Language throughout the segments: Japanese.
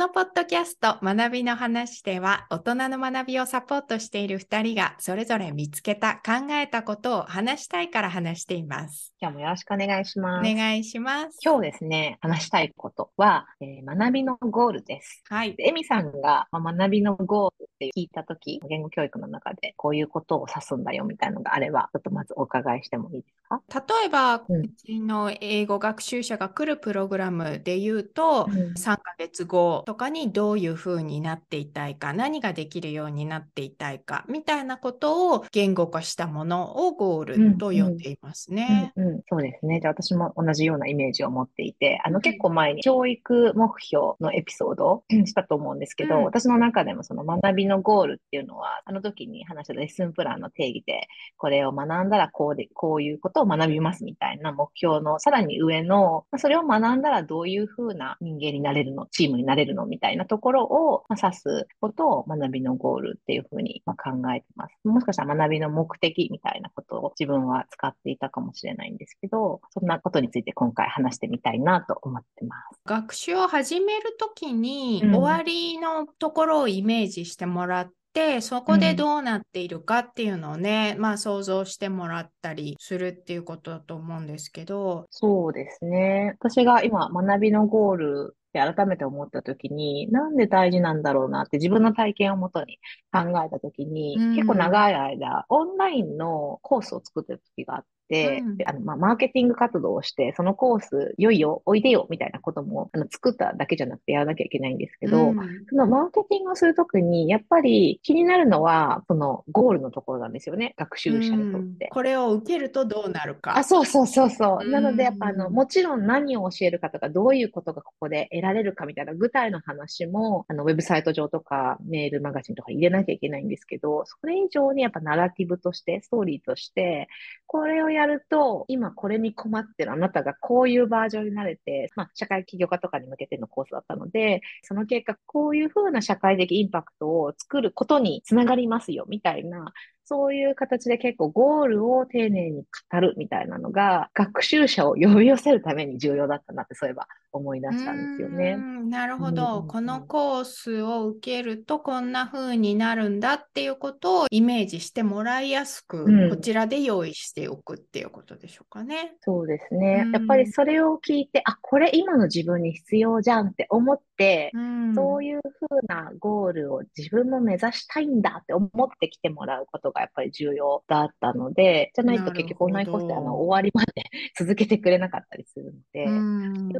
のポッドキャスト学びの話では大人の学びをサポートしている2人がそれぞれ見つけた考えたことを話したいから話しています。今日もよろしくお願いします。お願いします。今日ですね、話したいことは、えー、学びのゴールです。はい。エミさんが、まあ、学びのゴールって聞いたとき、言語教育の中でこういうことを指すんだよみたいなのがあれば、ちょっとまずお伺いしてもいいですか？例えば、うん、うちの英語学習者が来るプログラムで言うと、うん、3ヶ月後とかにどういうふうになっていたいか、何ができるようになっていたいか、みたいなことを言語化したものをゴールと呼んでいますね。うん、うん、そうですね。じゃあ私も同じようなイメージを持っていて、あの結構前に教育目標のエピソードをしたと思うんですけど、私の中でもその学びのゴールっていうのは、あの時に話したレッスンプランの定義で、これを学ん。だらこうで、こういうことを学びますみたいな目標のさらに上の、それを学んだらどういうふうな人間になれるの、チームになれるのみたいなところを指すことを学びのゴールっていうふうに考えてます。もしかしたら学びの目的みたいなことを自分は使っていたかもしれないんですけど、そんなことについて今回話してみたいなと思ってます。学習を始めるときに、終わりのところをイメージしてもらって、そこでどうなっているかっていうのをね、うん、まあ想像してもらったりするっていうことだと思うんですけど。そうですね。私が今学びのゴールって改めて思った時に、なんで大事なんだろうなって自分の体験をもとに考えた時に、うん、結構長い間オンラインのコースを作ってる時があって、うん、あの、まあ、マーケティング活動をして、そのコース、いよいよおいでよ、みたいなことも、あの、作っただけじゃなくてやらなきゃいけないんですけど、うん、そのマーケティングをするときに、やっぱり気になるのは、そのゴールのところなんですよね、学習者にとって。これを受けるとどうなるか。あ、そうそうそうそう。なので、やっぱあの、もちろん何を教えるかとか、どういうことがここで得られるかみたいな具体の話も、あの、ウェブサイト上とか、メールマガジンとか入れなきゃいけないんですけど、それ以上にやっぱナラティブとして、ストーリーとして、これをややると、今今これに困ってるあなたがこういうバージョンになれて、まあ、社会起業家とかに向けてのコースだったので、その結果、こういうふうな社会的インパクトを作ることにつながりますよ、みたいな、そういう形で結構ゴールを丁寧に語るみたいなのが、学習者を呼び寄せるために重要だったなって、そういえば思い出したんですよね。なるほど、うん、このコースを受けるとこんな風になるんだっていうことをイメージしてもらいやすく、うん、こちらで用意しておくっていうことでしょうかね。そうですね。やっぱりそれを聞いて、あ、これ今の自分に必要じゃんって思って、そういう風なゴールを自分も目指したいんだって思ってきてもらうことがやっぱり重要だったので、じゃないと結局オンラインコースであの終わりまで 続けてくれなかったりするので、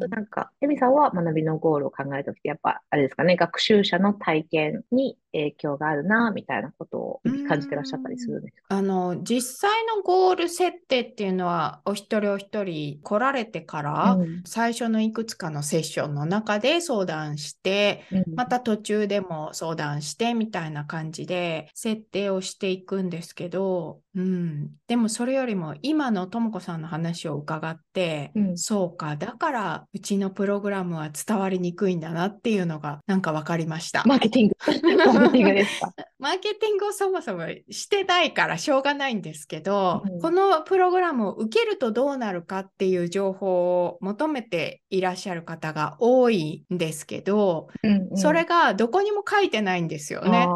なんかか、エミさんは学びのゴールを考えたとき、やっぱ、あれですかね、学習者の体験に影響があるな、みたいなことを感じてらっしゃったりするんですか？あの、実際のゴール設定っていうのは、お一人お一人来られてから、うん、最初のいくつかのセッションの中で相談して、うん、また途中でも相談して、みたいな感じで設定をしていくんですけど、うん、でもそれよりも今のともこさんの話を伺って、うん、そうか、だからうちのプログラムは伝わりにくいんだなっていうのがなんか分かりました。マーケティング。マーケティングですか？マーケティングをそもそもしてないからしょうがないんですけど、うん、このプログラムを受けるとどうなるかっていう情報を求めていらっしゃる方が多いんですけど、うんうん、それがどこにも書いてないんですよね。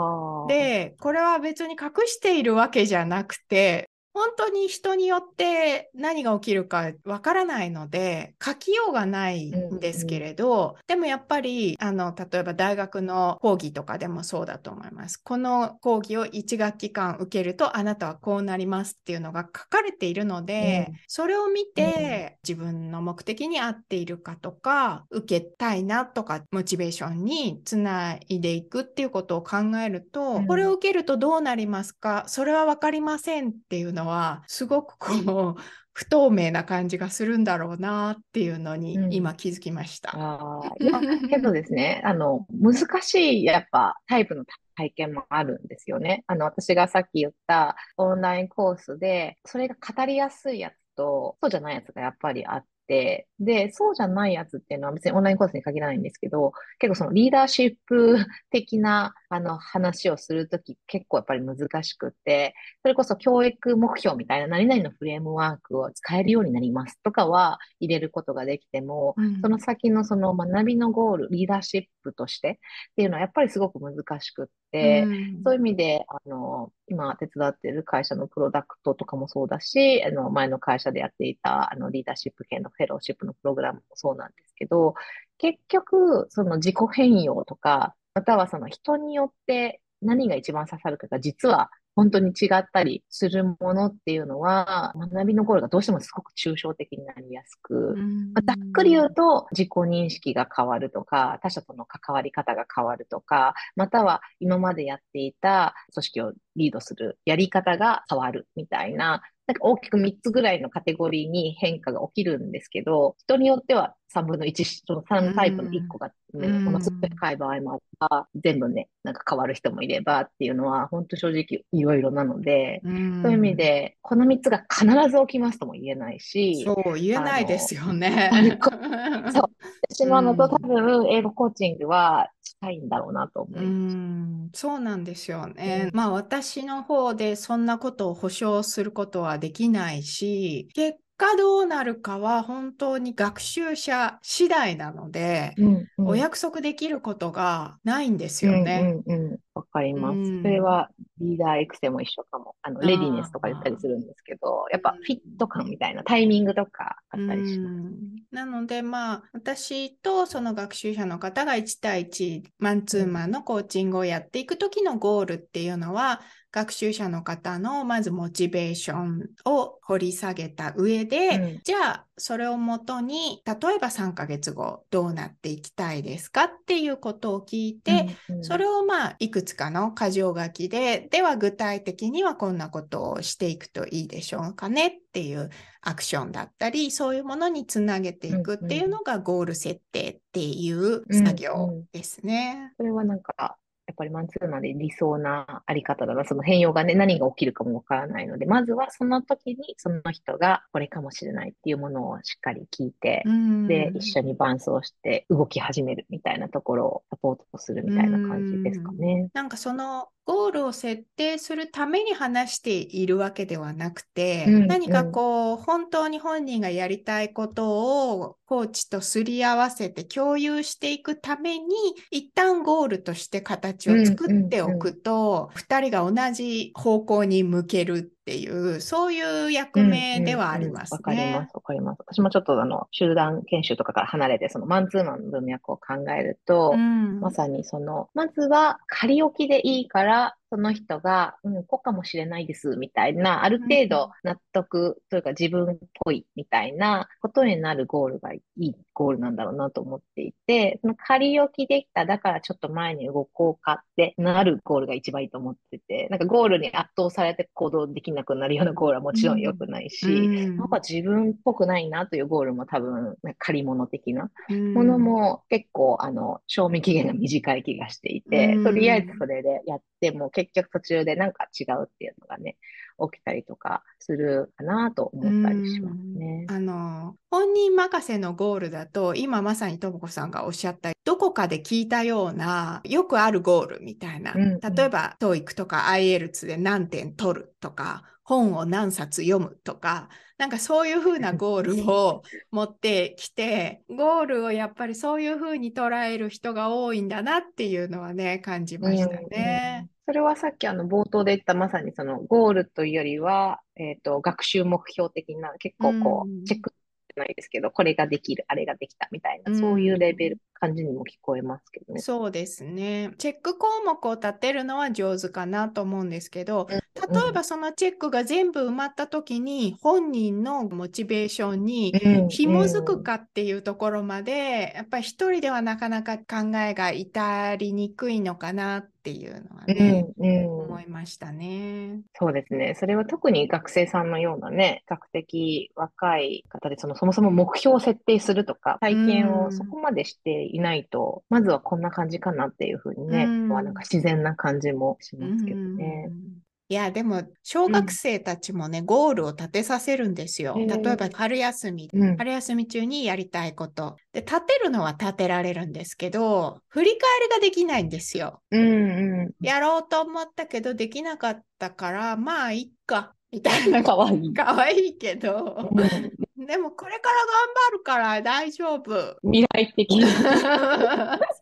で、これは別に隠しているわけじゃなくて、本当に人によって何が起きるかわからないので書きようがないんですけれど、うんうん、でもやっぱりあの例えば大学の講義とかでもそうだと思います。この講義を1学期間受けるとあなたはこうなりますっていうのが書かれているので、うん、それを見て、自分の目的に合っているかとか受けたいなとかモチベーションにつないでいくっていうことを考えると、これを受けるとどうなりますか？それは分かりませんっていうののはすごくこう不透明な感じがするんだろうなっていうのに今気づきました。うん、あけどですね、あの難しいやっぱタイプの体験もあるんですよね。あの私がさっき言ったオンラインコースでそれが語りやすいやつとそうじゃないやつがやっぱりあって、で、そうじゃないやつっていうのは別にオンラインコースに限らないんですけど、結構そのリーダーシップ 的なあの話をするとき結構やっぱり難しくて、それこそ教育目標みたいな何々のフレームワークを使えるようになりますとかは入れることができても、うん、その先のその学びのゴール、リーダーシップとしてっていうのはやっぱりすごく難しくって、うん、そういう意味で、あの、今手伝っている会社のプロダクトとかもそうだし、あの、前の会社でやっていたあのリーダーシップ系のフェローシップのプログラムもそうなんですけど、結局、その自己変容とか、またはその人によって何が一番刺さるかが実は本当に違ったりするものっていうのは、学びのゴールがどうしてもすごく抽象的になりやすく、まあ、ざっくり言うと自己認識が変わるとか、他者との関わり方が変わるとか、または今までやっていた組織をリードするやり方が変わるみたいな、なんか大きく3つぐらいのカテゴリーに変化が起きるんですけど、人によっては3分の1、その3タイプの1個がね、ものすごい高い場合もあれば、全部ね、なんか変わる人もいればっていうのは、本当正直いろいろなので、そういう意味で、この3つが必ず起きますとも言えないし、そう、言えないですよね。そう。私もあの、多分、英語コーチングは近いんだろうなと思います。うそうなんですよね。まあ、私の方でそんなことを保証することはできないし、結果どうなるかは本当に学習者次第なので、うんうん、お約束できることがないんですよね。わ、うんうん、かります、それはリーダーエクセも一緒かも。あの、レディネスとか言ったりするんですけど、やっぱフィット感みたいなタイミングとかあったりします。なので、まあ、私とその学習者の方が1対1、マンツーマンのコーチングをやっていく時のゴールっていうのは、学習者の方のまずモチベーションを掘り下げた上で、うん、じゃあそれをもとに例えば3ヶ月後どうなっていきたいですかっていうことを聞いて、うんうん、それをまあいくつかの箇条書きででは具体的にはこんなことをしていくといいでしょうかねっていうアクションだったりそういうものにつなげていくっていうのがゴール設定っていう作業ですね。うんうん、それはなんかやっぱりマンツーマンで理想なあり方だな。その変容がね、何が起きるかもわからないので、まずはその時にその人がこれかもしれないっていうものをしっかり聞いて、で、一緒に伴走して動き始めるみたいなところをサポートするみたいな感じですかね。なんかそのゴールを設定するために話しているわけではなくて、うん、何かこう、本当に本人がやりたいことをコーチとすり合わせて共有していくために、一旦ゴールとして形を作っておくと、二、人が同じ方向に向けるっていう、そういう役目ではありますね。わ、かります、わかります。私もちょっとあの、集団研修とかから離れて、そのマンツーマンの文脈を考えると、うん、まさにその、まずは仮置きでいいから、その人が、うん、こうかもしれないです、みたいな、ある程度納得というか自分っぽいみたいなことになるゴールがいいゴールなんだろうなと思っていて、その仮置きできた、だからちょっと前に動こうかってなるゴールが一番いいと思ってて、なんかゴールに圧倒されて行動できなくなるようなゴールはもちろん良くないし、うん、なんか自分っぽくないなというゴールも多分、借り物的なものも結構、あの、賞味期限が短い気がしていて、とりあえずそれでやっても結局途中でなんか違うっていうのがね、起きたりとかするかなと思ったりしますね。あの本人任せのゴールだと今まさにとも子さんがおっしゃったどこかで聞いたようなよくあるゴールみたいな、うんうん、例えば TOEIC とか IELTS で何点取るとか本を何冊読むとかなんかそういうふうな ゴールを持ってきてゴールをやっぱりそういうふうに捉える人が多いんだなっていうのはね感じましたね。それはさっきあの冒頭で言ったまさにそのゴールというよりは、えっ、ー、と、学習目標的な結構こう、チェックじゃないですけど、これができる、あれができたみたいな、そういうレベル、感じにも聞こえますけどね。そうですね。チェック項目を立てるのは上手かなと思うんですけど、例えばそのチェックが全部埋まった時に本人のモチベーションに紐づくかっていうところまで、やっぱり一人ではなかなか考えが至りにくいのかなっていうのはね、うんうん、思いましたね。そうですね。それは特に学生さんのようなね、比較的若い方でそのそもそも目標を設定するとか、体験をそこまでしていないと、まずはこんな感じかなっていうふうにね、うん、なんか自然な感じもしますけどね。いや、でも、小学生たちもね、ゴールを立てさせるんですよ。例えば、春休み、うん。春休み中にやりたいこと。で、立てるのは立てられるんですけど、振り返りができないんですよ。うんうん。やろうと思ったけど、できなかったから、まあ、いっか、みたいな。かわいい。かわいいけど、うんでもこれから頑張るから大丈夫。未来的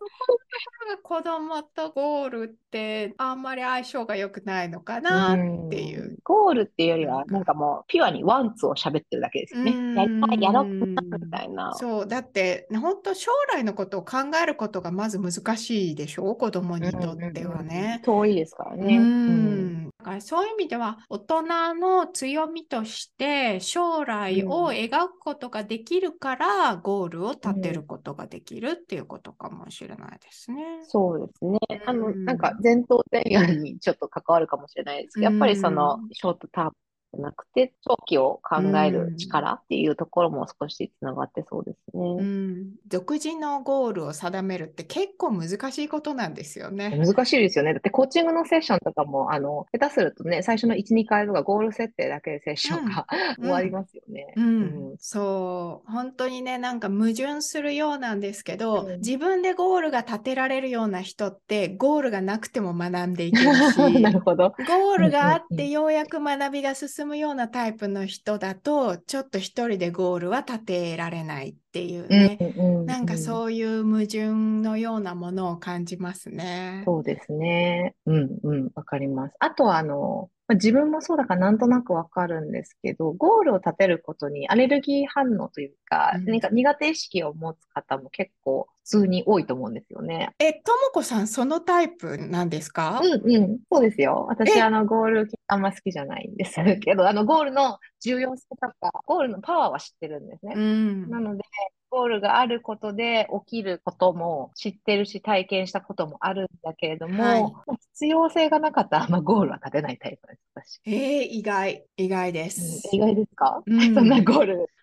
子供とゴールってあんまり相性が良くないのかなっていう。んゴールっていうよりは、なんかもう、ピュアにワンツを喋ってるだけですよね。うんやりたい、やろう、みたいな。そう、だって本当将来のことを考えることがまず難しいでしょ？子供にとってはね。遠いですからうね。んだからそういう意味では大人の強みとして将来を描くことができるからゴールを立てることができるっていうことかもしれないですね。そうですね。あの、うんなんか前頭前野にちょっと関わるかもしれないですけど、やっぱりそのうんショートタームじゃなくて、長期を考える力っていうところも少しつながってそうですうね。ん、独自のゴールを定めるって結構難しいことなんですよね。難しいですよね。だってコーチングのセッションとかも、あの、下手するとね、最初の1、2回とかゴール設定だけでセッションがうん終わりますよね。うんうんそう本当にねなんか矛盾するようなんですけど、うん自分でゴールが立てられるような人ってゴールがなくても学んでいけるし なるほど。ゴールがあってようやく学びが進むむようなタイプの人だとちょっと一人でゴールは立てられない。ていうね、なんかうそういう矛盾のようなものを感じますね。そうですね。うん、うん、わかります。あとは、あの、まあ自分もそうだからなんとなくわかるんですけど、ゴールを立てることにアレルギー反応というか、うん何か苦手意識を持つ方も結構普通に多いと思うんですよね。え、ともこさんそのタイプなんですか、うんうん、そうですよ。私、え？あの、ゴールあんま好きじゃないんですけど、あの、ゴールの重要性とか、ゴールのパワーは知ってるんですね。うんなので、ゴールがあることで起きることも知ってるし、体験したこともあるんだけれども、はい。まあ必要性がなかったら、まあ、ゴールは立てないタイプです、私。えー意外、意外でうんす。意外ですか、うん。そんなゴール。あ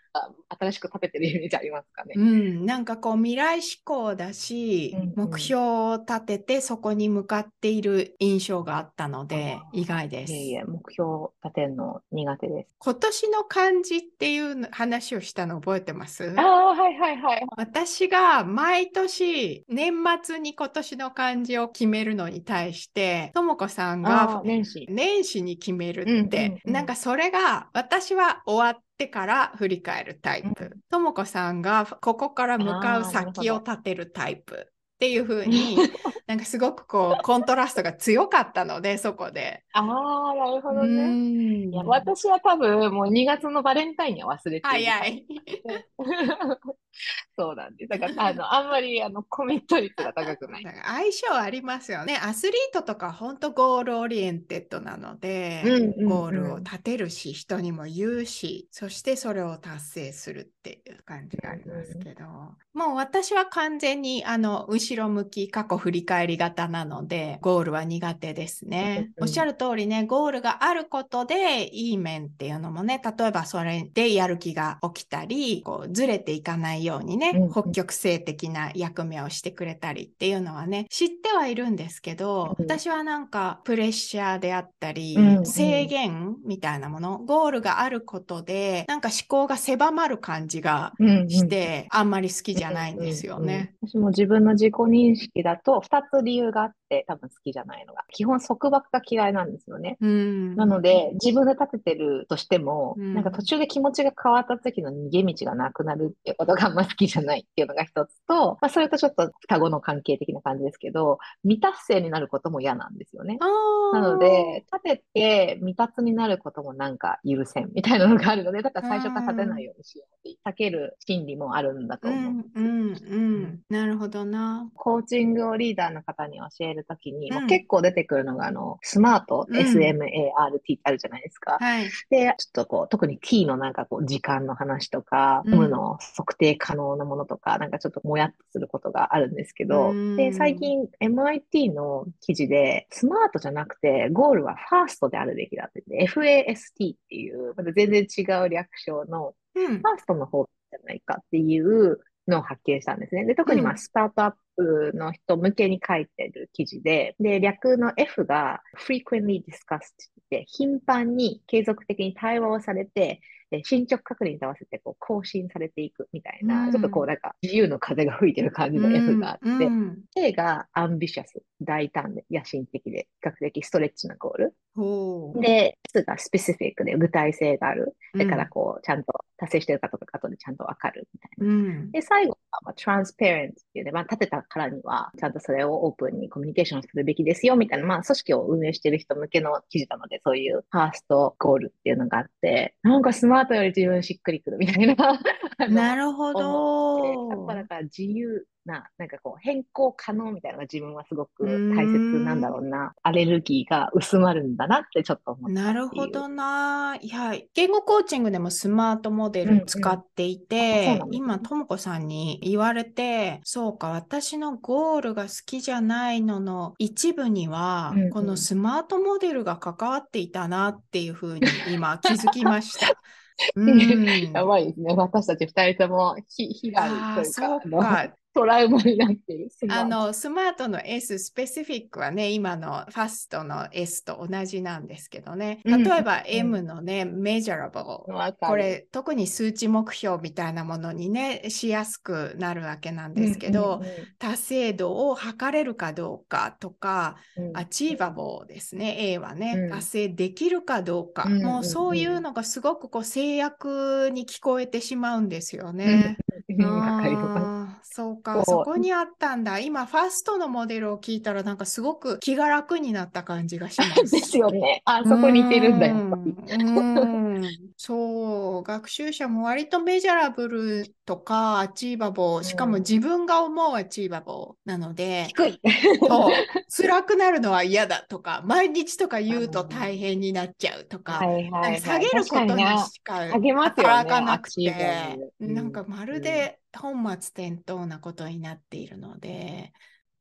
新しく立ててるイメージありますかね。うん、なんかこう未来志向だし、うんうん目標を立ててそこに向かっている印象があったので意外です。いえいえ、目標立てるの苦手です。今年の漢字っていう話をしたの覚えてます？ああ、はいはいはい。私が毎年年末に今年の漢字を決めるのに対してともこさんあがあ、年始。に決めるうんって、うんうんなんかそれが私は終わってから振り返るタイプ、うん。ともこさんがここから向かう先を立てるタイプっていう風に なんかすごくこうコントラストが強かったのでそこで。ああ、なるほうどね。んいや、私は多分もう2月のバレンタインには忘れて。早い。そうなんです。だから、あの、あんまり、あの、コメント率が高くない。相性ありますよね。アスリートとか本当 goal oriented なので、うんうんうんゴールを立てるし、人にも言うし、そしてそれを達成するっていう感じがありますけど、もう私は完全にあの後ろ向き、過去振り返り型なので、ゴールは苦手ですね。うん。おっしゃる通りね、ゴールがあることでいい面っていうのもね、例えばそれでやる気が起きたり、こうずれていかないようにね、北極星的な役目をしてくれたりっていうのはね、知ってはいるんですけど、うん。私はなんかプレッシャーであったり、制限みたいなもの、ゴールがあることで、なんか思考が狭まる感じがして、あんまり好きじゃないんですよね。私も自分の自己認識だと2つ理由があって多分好きじゃないのが基本束縛が嫌いなんですよね。うん。なので自分で立ててるとしても、うんなんか途中で気持ちが変わった時の逃げ道がなくなるってことがあんま好きじゃないっていうのが一つと、まあ、それとちょっと双子の関係的な感じですけど未達成になることも嫌なんですよね。なので、立てて未達になることもなんか許せんみたいなのがあるので、だから最初から立てないようにしようって避ける心理もあるんだとう思う。んうんうん。なるほどな。コーチングをリーダーの方に教えるときに、うんもう結構出てくるのが、あの、スマート、うん SMART ってあるじゃないですか。はい。で、ちょっとこう、特に T のなんかこう、時間の話とか、うん M の測定可能なものとか、なんかちょっともやっとすることがあるんですけど、うんで、最近 MIT の記事で、スマートじゃなくて、ゴールはファーストであるべきだって言って、FAST っていう、また全然違う略称の、うんファーストの方じゃないかっていうのを発見したんですね。で、特にまうんあスタートアップの人向けに書いてる記事で、で、略の F が frequently discussed って頻繁に継続的に対話をされて、で進捗確認と合わせてこう更新されていくみたいな、うん、ちょっとこうなんか自由の風が吹いてる感じの F があって、うんうん、A がアンビシャス、大胆で野心的で比較的ストレッチなゴール。で、S がスペシフィックで具体性がある。だからこう、ちゃんと達成してるかとか後でちゃんとわかるみたいな。うん、で、最後は、まあ、トランスペアレントっていうね、まあ、立てたからには、ちゃんとそれをオープンにコミュニケーションするべきですよみたいな、まあ、組織を運営してる人向けの記事なので、そういうファーストゴールっていうのがあって、なんかスマートより自分しっくりくるみたいな。なるほど。やっぱだから自由な、なんかこう変更可能みたいなのが自分はすごく大切なんだろうな。アレルギーが薄まるんだなってちょっと思ったなるほどな。いや、言語コーチングでもスマートモデル使っていて、うんうん、今、ともこさんに言われて、そうか、私のゴールが好きじゃないのの一部には、うんうん、このスマートモデルが関わっていたなっていうふうに今気づきました。うん、やばいですね。私たち二人とも被害というか。そうか。トラウマになってる。あの、スマート。の S、スペシフィックはね、今のファストの S と同じなんですけどね。例えば M のね、うん、メジャラブル。これ、特に数値目標みたいなものにね、しやすくなるわけなんですけど、達成度を測れるかどうかとか、achievable ですね、A はね、うん、達成できるかどうか、もうそういうのがすごくこう制約に聞こえてしまうんですよね。わかります。そうか、そこにあったんだ。今、 FAST のモデルを聞いたら、なんかすごく気が楽になった感じがします。ですよね。あ、そこ似てるんだよ。そう、学習者も割と measurable とか achievable、しかも自分が思う achievable なので、低い。そう、辛くなるのは嫌だとか、毎日とか言うと大変になっちゃうとか、下げることにしか働かなくて、なんかまるで本末転倒なことになっているので、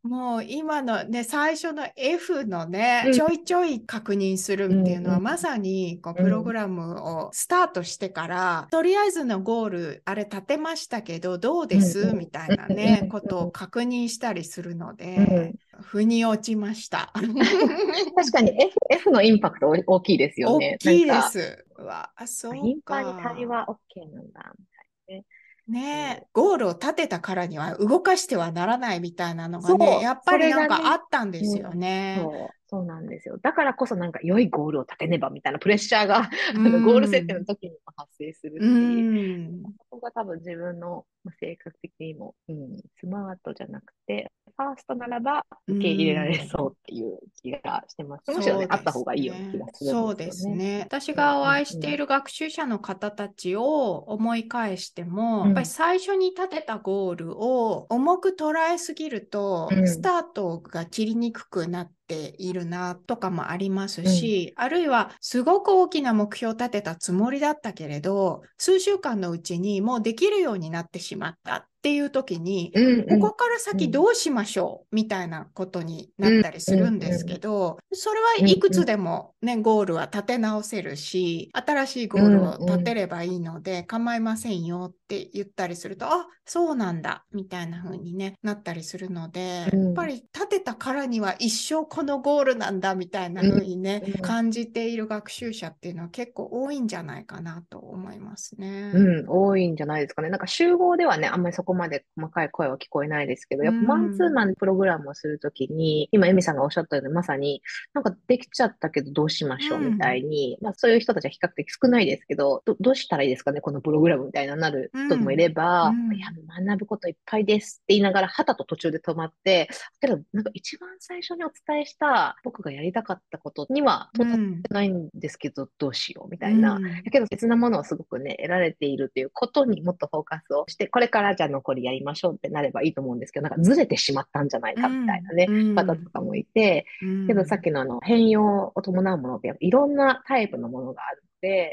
もう今のね、最初の F のね、うん、ちょいちょい確認するっていうのは、うん、まさにこうプログラムをスタートしてから、とりあえずのゴール、あれ立てましたけど、どうです、みたいなね、ことを確認したりするので、腑に落ちました。確かに F, F のインパクト大きいですよね。大きいです。わ、そうか。頻繁に対話 OK なんだ、みたいなね。ね、ゴールを立てたからには動かしてはならないみたいなのがね、やっぱりなんかあったんですよね。ねそうなんですよ。だからこそなんか良いゴールを立てねばみたいなプレッシャーが、うん、ゴール設定の時にも発生するし、うん、そこが多分自分の性格的にも、うん、スマートじゃなくて、ファーストならば受け入れられそうっていう気がしてます。むしろね、あった方がいいような気がする、ね、そうですね。私がお会いしている学習者の方たちを思い返しても、うん、やっぱり最初に立てたゴールを重く捉えすぎると、スタートが切りにくくなって、ているなとかもありますし、うん、あるいはすごく大きな目標を立てたつもりだったけれど、数週間のうちにもうできるようになってしまった。っていう時に、うんうん、ここから先どうしましょう、みたいなことになったりするんですけど、それはいくつでもね、ゴールは立て直せるし、新しいゴールを立てればいいので構いませんよって言ったりすると、あ、そうなんだ、みたいな風にね、なったりするので、やっぱり立てたからには一生このゴールなんだ、みたいな風にね、感じている学習者っていうのは結構多いんじゃないかなと思いますね。うん、多いんじゃないですかね。なんか集合ではね、あんまりそこまで細かい声は聞こえないですけど、やっぱマンツーマンプログラムをするときに、今、エミさんがおっしゃったように、まさに、なんかできちゃったけどどうしましょうみたいに、まあそういう人たちは比較的少ないですけど、どどうしたらいいですかね、このプログラムみたいななる人もいれば、いや、学ぶこといっぱいですって言いながら、はたと途中で止まって、けど、なんか一番最初にお伝えした僕がやりたかったことには到達してないんですけど、どうしようみたいな。だけど別なものをすごくね、得られているっていうことにもっとフォーカスをして、これからじゃあ残りやりましょうってなればいいと思うんですけど、なんかずれてしまったんじゃないかみたいなね、うん、方とかもいて、うん、けどさっきのあの変容を伴うものっていろんなタイプのものがあるで、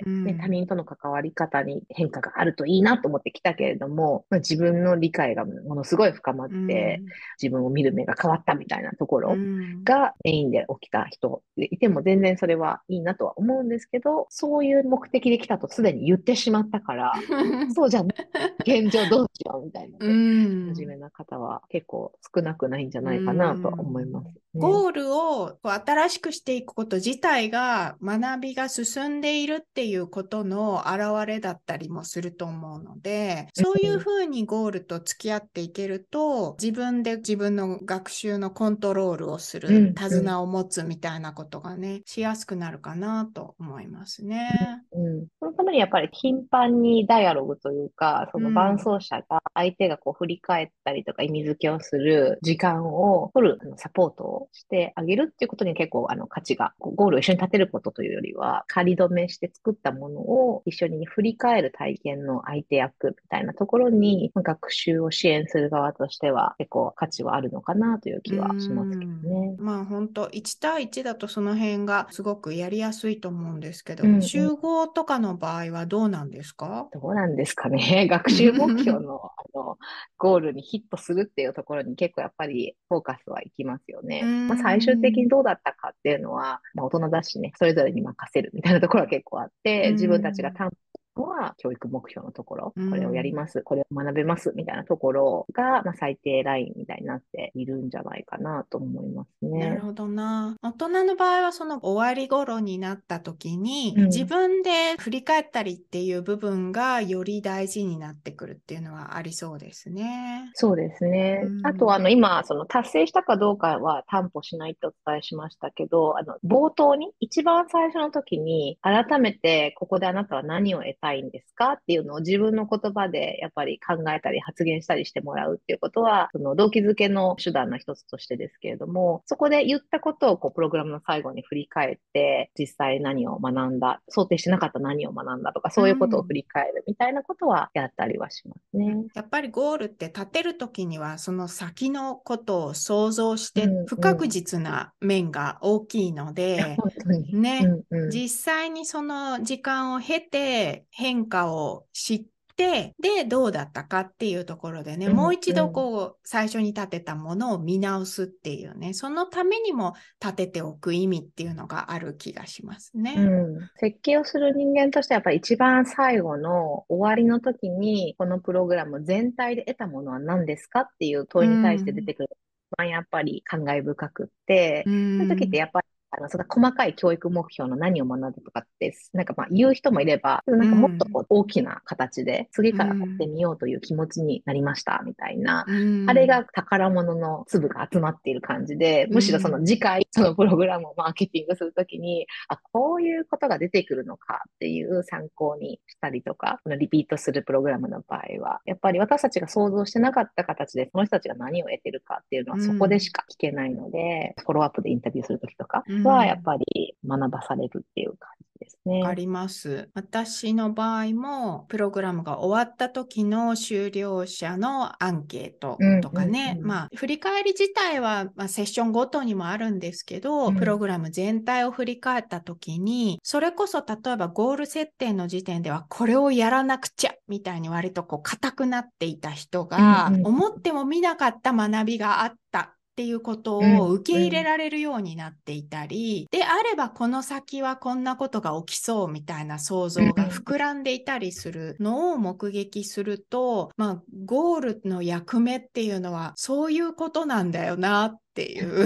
うん。ね、他人との関わり方に変化があるといいなと思ってきたけれども、まあ、自分の理解がものすごい深まって、自分を見る目が変わったみたいなところうん。がメインで起きた人でいても全然それはいいなとは思うんですけど、そういう目的で来たとすでに言ってしまったから、そうじゃない、現状どうしようみたいなね、うん。真面目な方は結構少なくないんじゃないかなとは思います、ね。ゴールをこう新しくしていくこと自体が学びが進んでいるっていうことの表れだったりもすると思うので、そういうふうにゴールと付き合っていけると、自分で自分の学習のコントロールをする、手綱を持つみたいなことがね、しやすくなるかなと思いますね。うん、そのためにやっぱり頻繁にダイアログというか、その伴走者が相手がこう振り返ったりとか意味付けをする時間を取るあのサポートをしてあげるっていうことに結構あの価値が、こうゴールを一緒に立てることというよりは、仮止めして作ったものを一緒に振り返る体験の相手役みたいなところに学習を支援する側としては結構価値はあるのかなという気はしますけどね。まあ本当1対1だとその辺がすごくやりやすいと思うんですけど、うんうん集合とかの場合はどうなんですか？どうなんですかね？学習目標のあのゴールにヒットするっていうところに結構やっぱりフォーカスはいきますよね。うんまあ、最終的にどうだったかっていうのは、まあ、大人だしね、それぞれに任せるみたいなところは結構あって、うん自分たちが担保のは教育目標のところ、うんこれをやります、これを学べますみたいなところが、まあ、最低ラインみたいになっているんじゃないかなと思いますね。なるほどな。大人の場合はその終わり頃になった時に、うん自分で振り返ったりっていう部分がより大事になってくるっていうのはありそうですね。そうですね。うんあとは、あの、今、その達成したかどうかは担保しないってお伝えしましたけど、あの、冒頭に、一番最初の時に、改めて、ここであなたは何を得たいんですか？っていうのを自分の言葉で、やっぱり考えたり発言したりしてもらうっていうことは、その動機づけの手段の一つとしてですけれども、そこで言ったことを、こう、プログラムの最後に振り返って、実際何を学んだ、想定してなかった何を学んだとか、そういうことを振り返るみたいなことはやったりはしますね。やっぱりゴールって立てる時にはその先のことを想像してうんうん。不確実な面が大きいので、本当に。ね、うんうん。実際にその時間を経て変化を知って、で、どうだったかっていうところでね、うんもう一度こう、最初に立てたものを見直すっていうね、そのためにも立てておく意味っていうのがある気がしますね。うん、設計をする人間としてはやっぱり一番最後の終わりの時にこのプログラム全体で得たものは何ですかっていう問いに対して出てくる、一番やっぱり感慨深くって、うん。そういう時ってやっぱりあのその細かい教育目標の何を学んだとかって、なんかまあ言う人もいれば、なんかもっとこう大きな形で次からやってみようという気持ちになりましたみたいな、うん。あれが宝物の粒が集まっている感じで、むしろその次回、そのプログラムをマーケティングするときに、あ、こういうことが出てくるのかっていう参考にしたりとか、リピートするプログラムの場合は、やっぱり私たちが想像してなかった形で、その人たちが何を得てるかっていうのはうんそこでしか聞けないので、フォローアップでインタビューするときとかうんは、やっぱり学ばされるっていう感じですね。あります。私の場合も、プログラムが終わった時の修了者のアンケートとかね、うんうんうんまあ、振り返り自体は、まあ、セッションごとにもあるんですけど、うんプログラム全体を振り返った時に、それこそ例えばゴール設定の時点では、これをやらなくちゃみたいに割とこう硬くなっていた人が、うんうん思っても見なかった学びがあった。っていうことうん。を受け入れられるようになっていたり、であればこの先はこんなことが起きそうみたいな想像が膨らんでいたりするのを目撃すると、まあ、ゴールの役目っていうのはそういうことなんだよなっていう。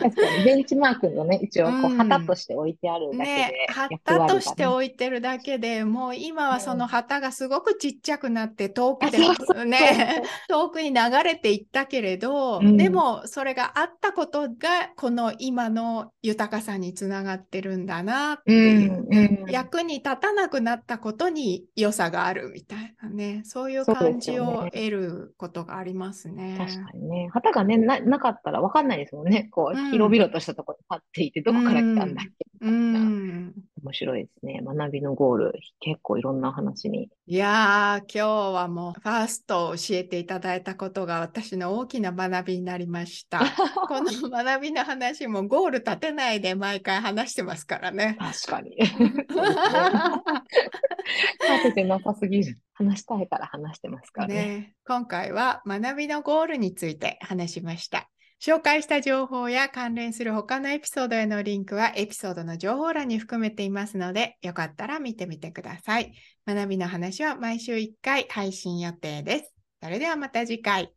確かに、ベンチマークのね、一応こう旗として置いてあるだけでね、役旗として置いてるだけでもう今はその旗がすごくちっちゃくなって遠くでね 遠くに流れていったけれど、うんでもそれがあったことがこの今の豊かさにつながってるんだなってういう。ん、うん。役に立たなくなったことに良さがあるみたいなね、そういう感じを得ることがありますね。確かにね。旗がね、な、なかったら分かんないですもんね。こう広々としたところに立っていて、どこから来たんだっけ？う。ん。面白いですね。学びのゴール、結構いろんな話に。いやー、今日はもうファーストを教えていただいたことが私の大きな学びになりました。この学びの話もゴール立てないで毎回話してますからね。確かに。立ててなさすぎる。話したいから話してますからね。ね今回は学びのゴールについて話しました。紹介した情報や関連する他のエピソードへのリンクはエピソードの情報欄に含めていますので、よかったら見てみてください。学びの話は毎週1回配信予定です。それではまた次回。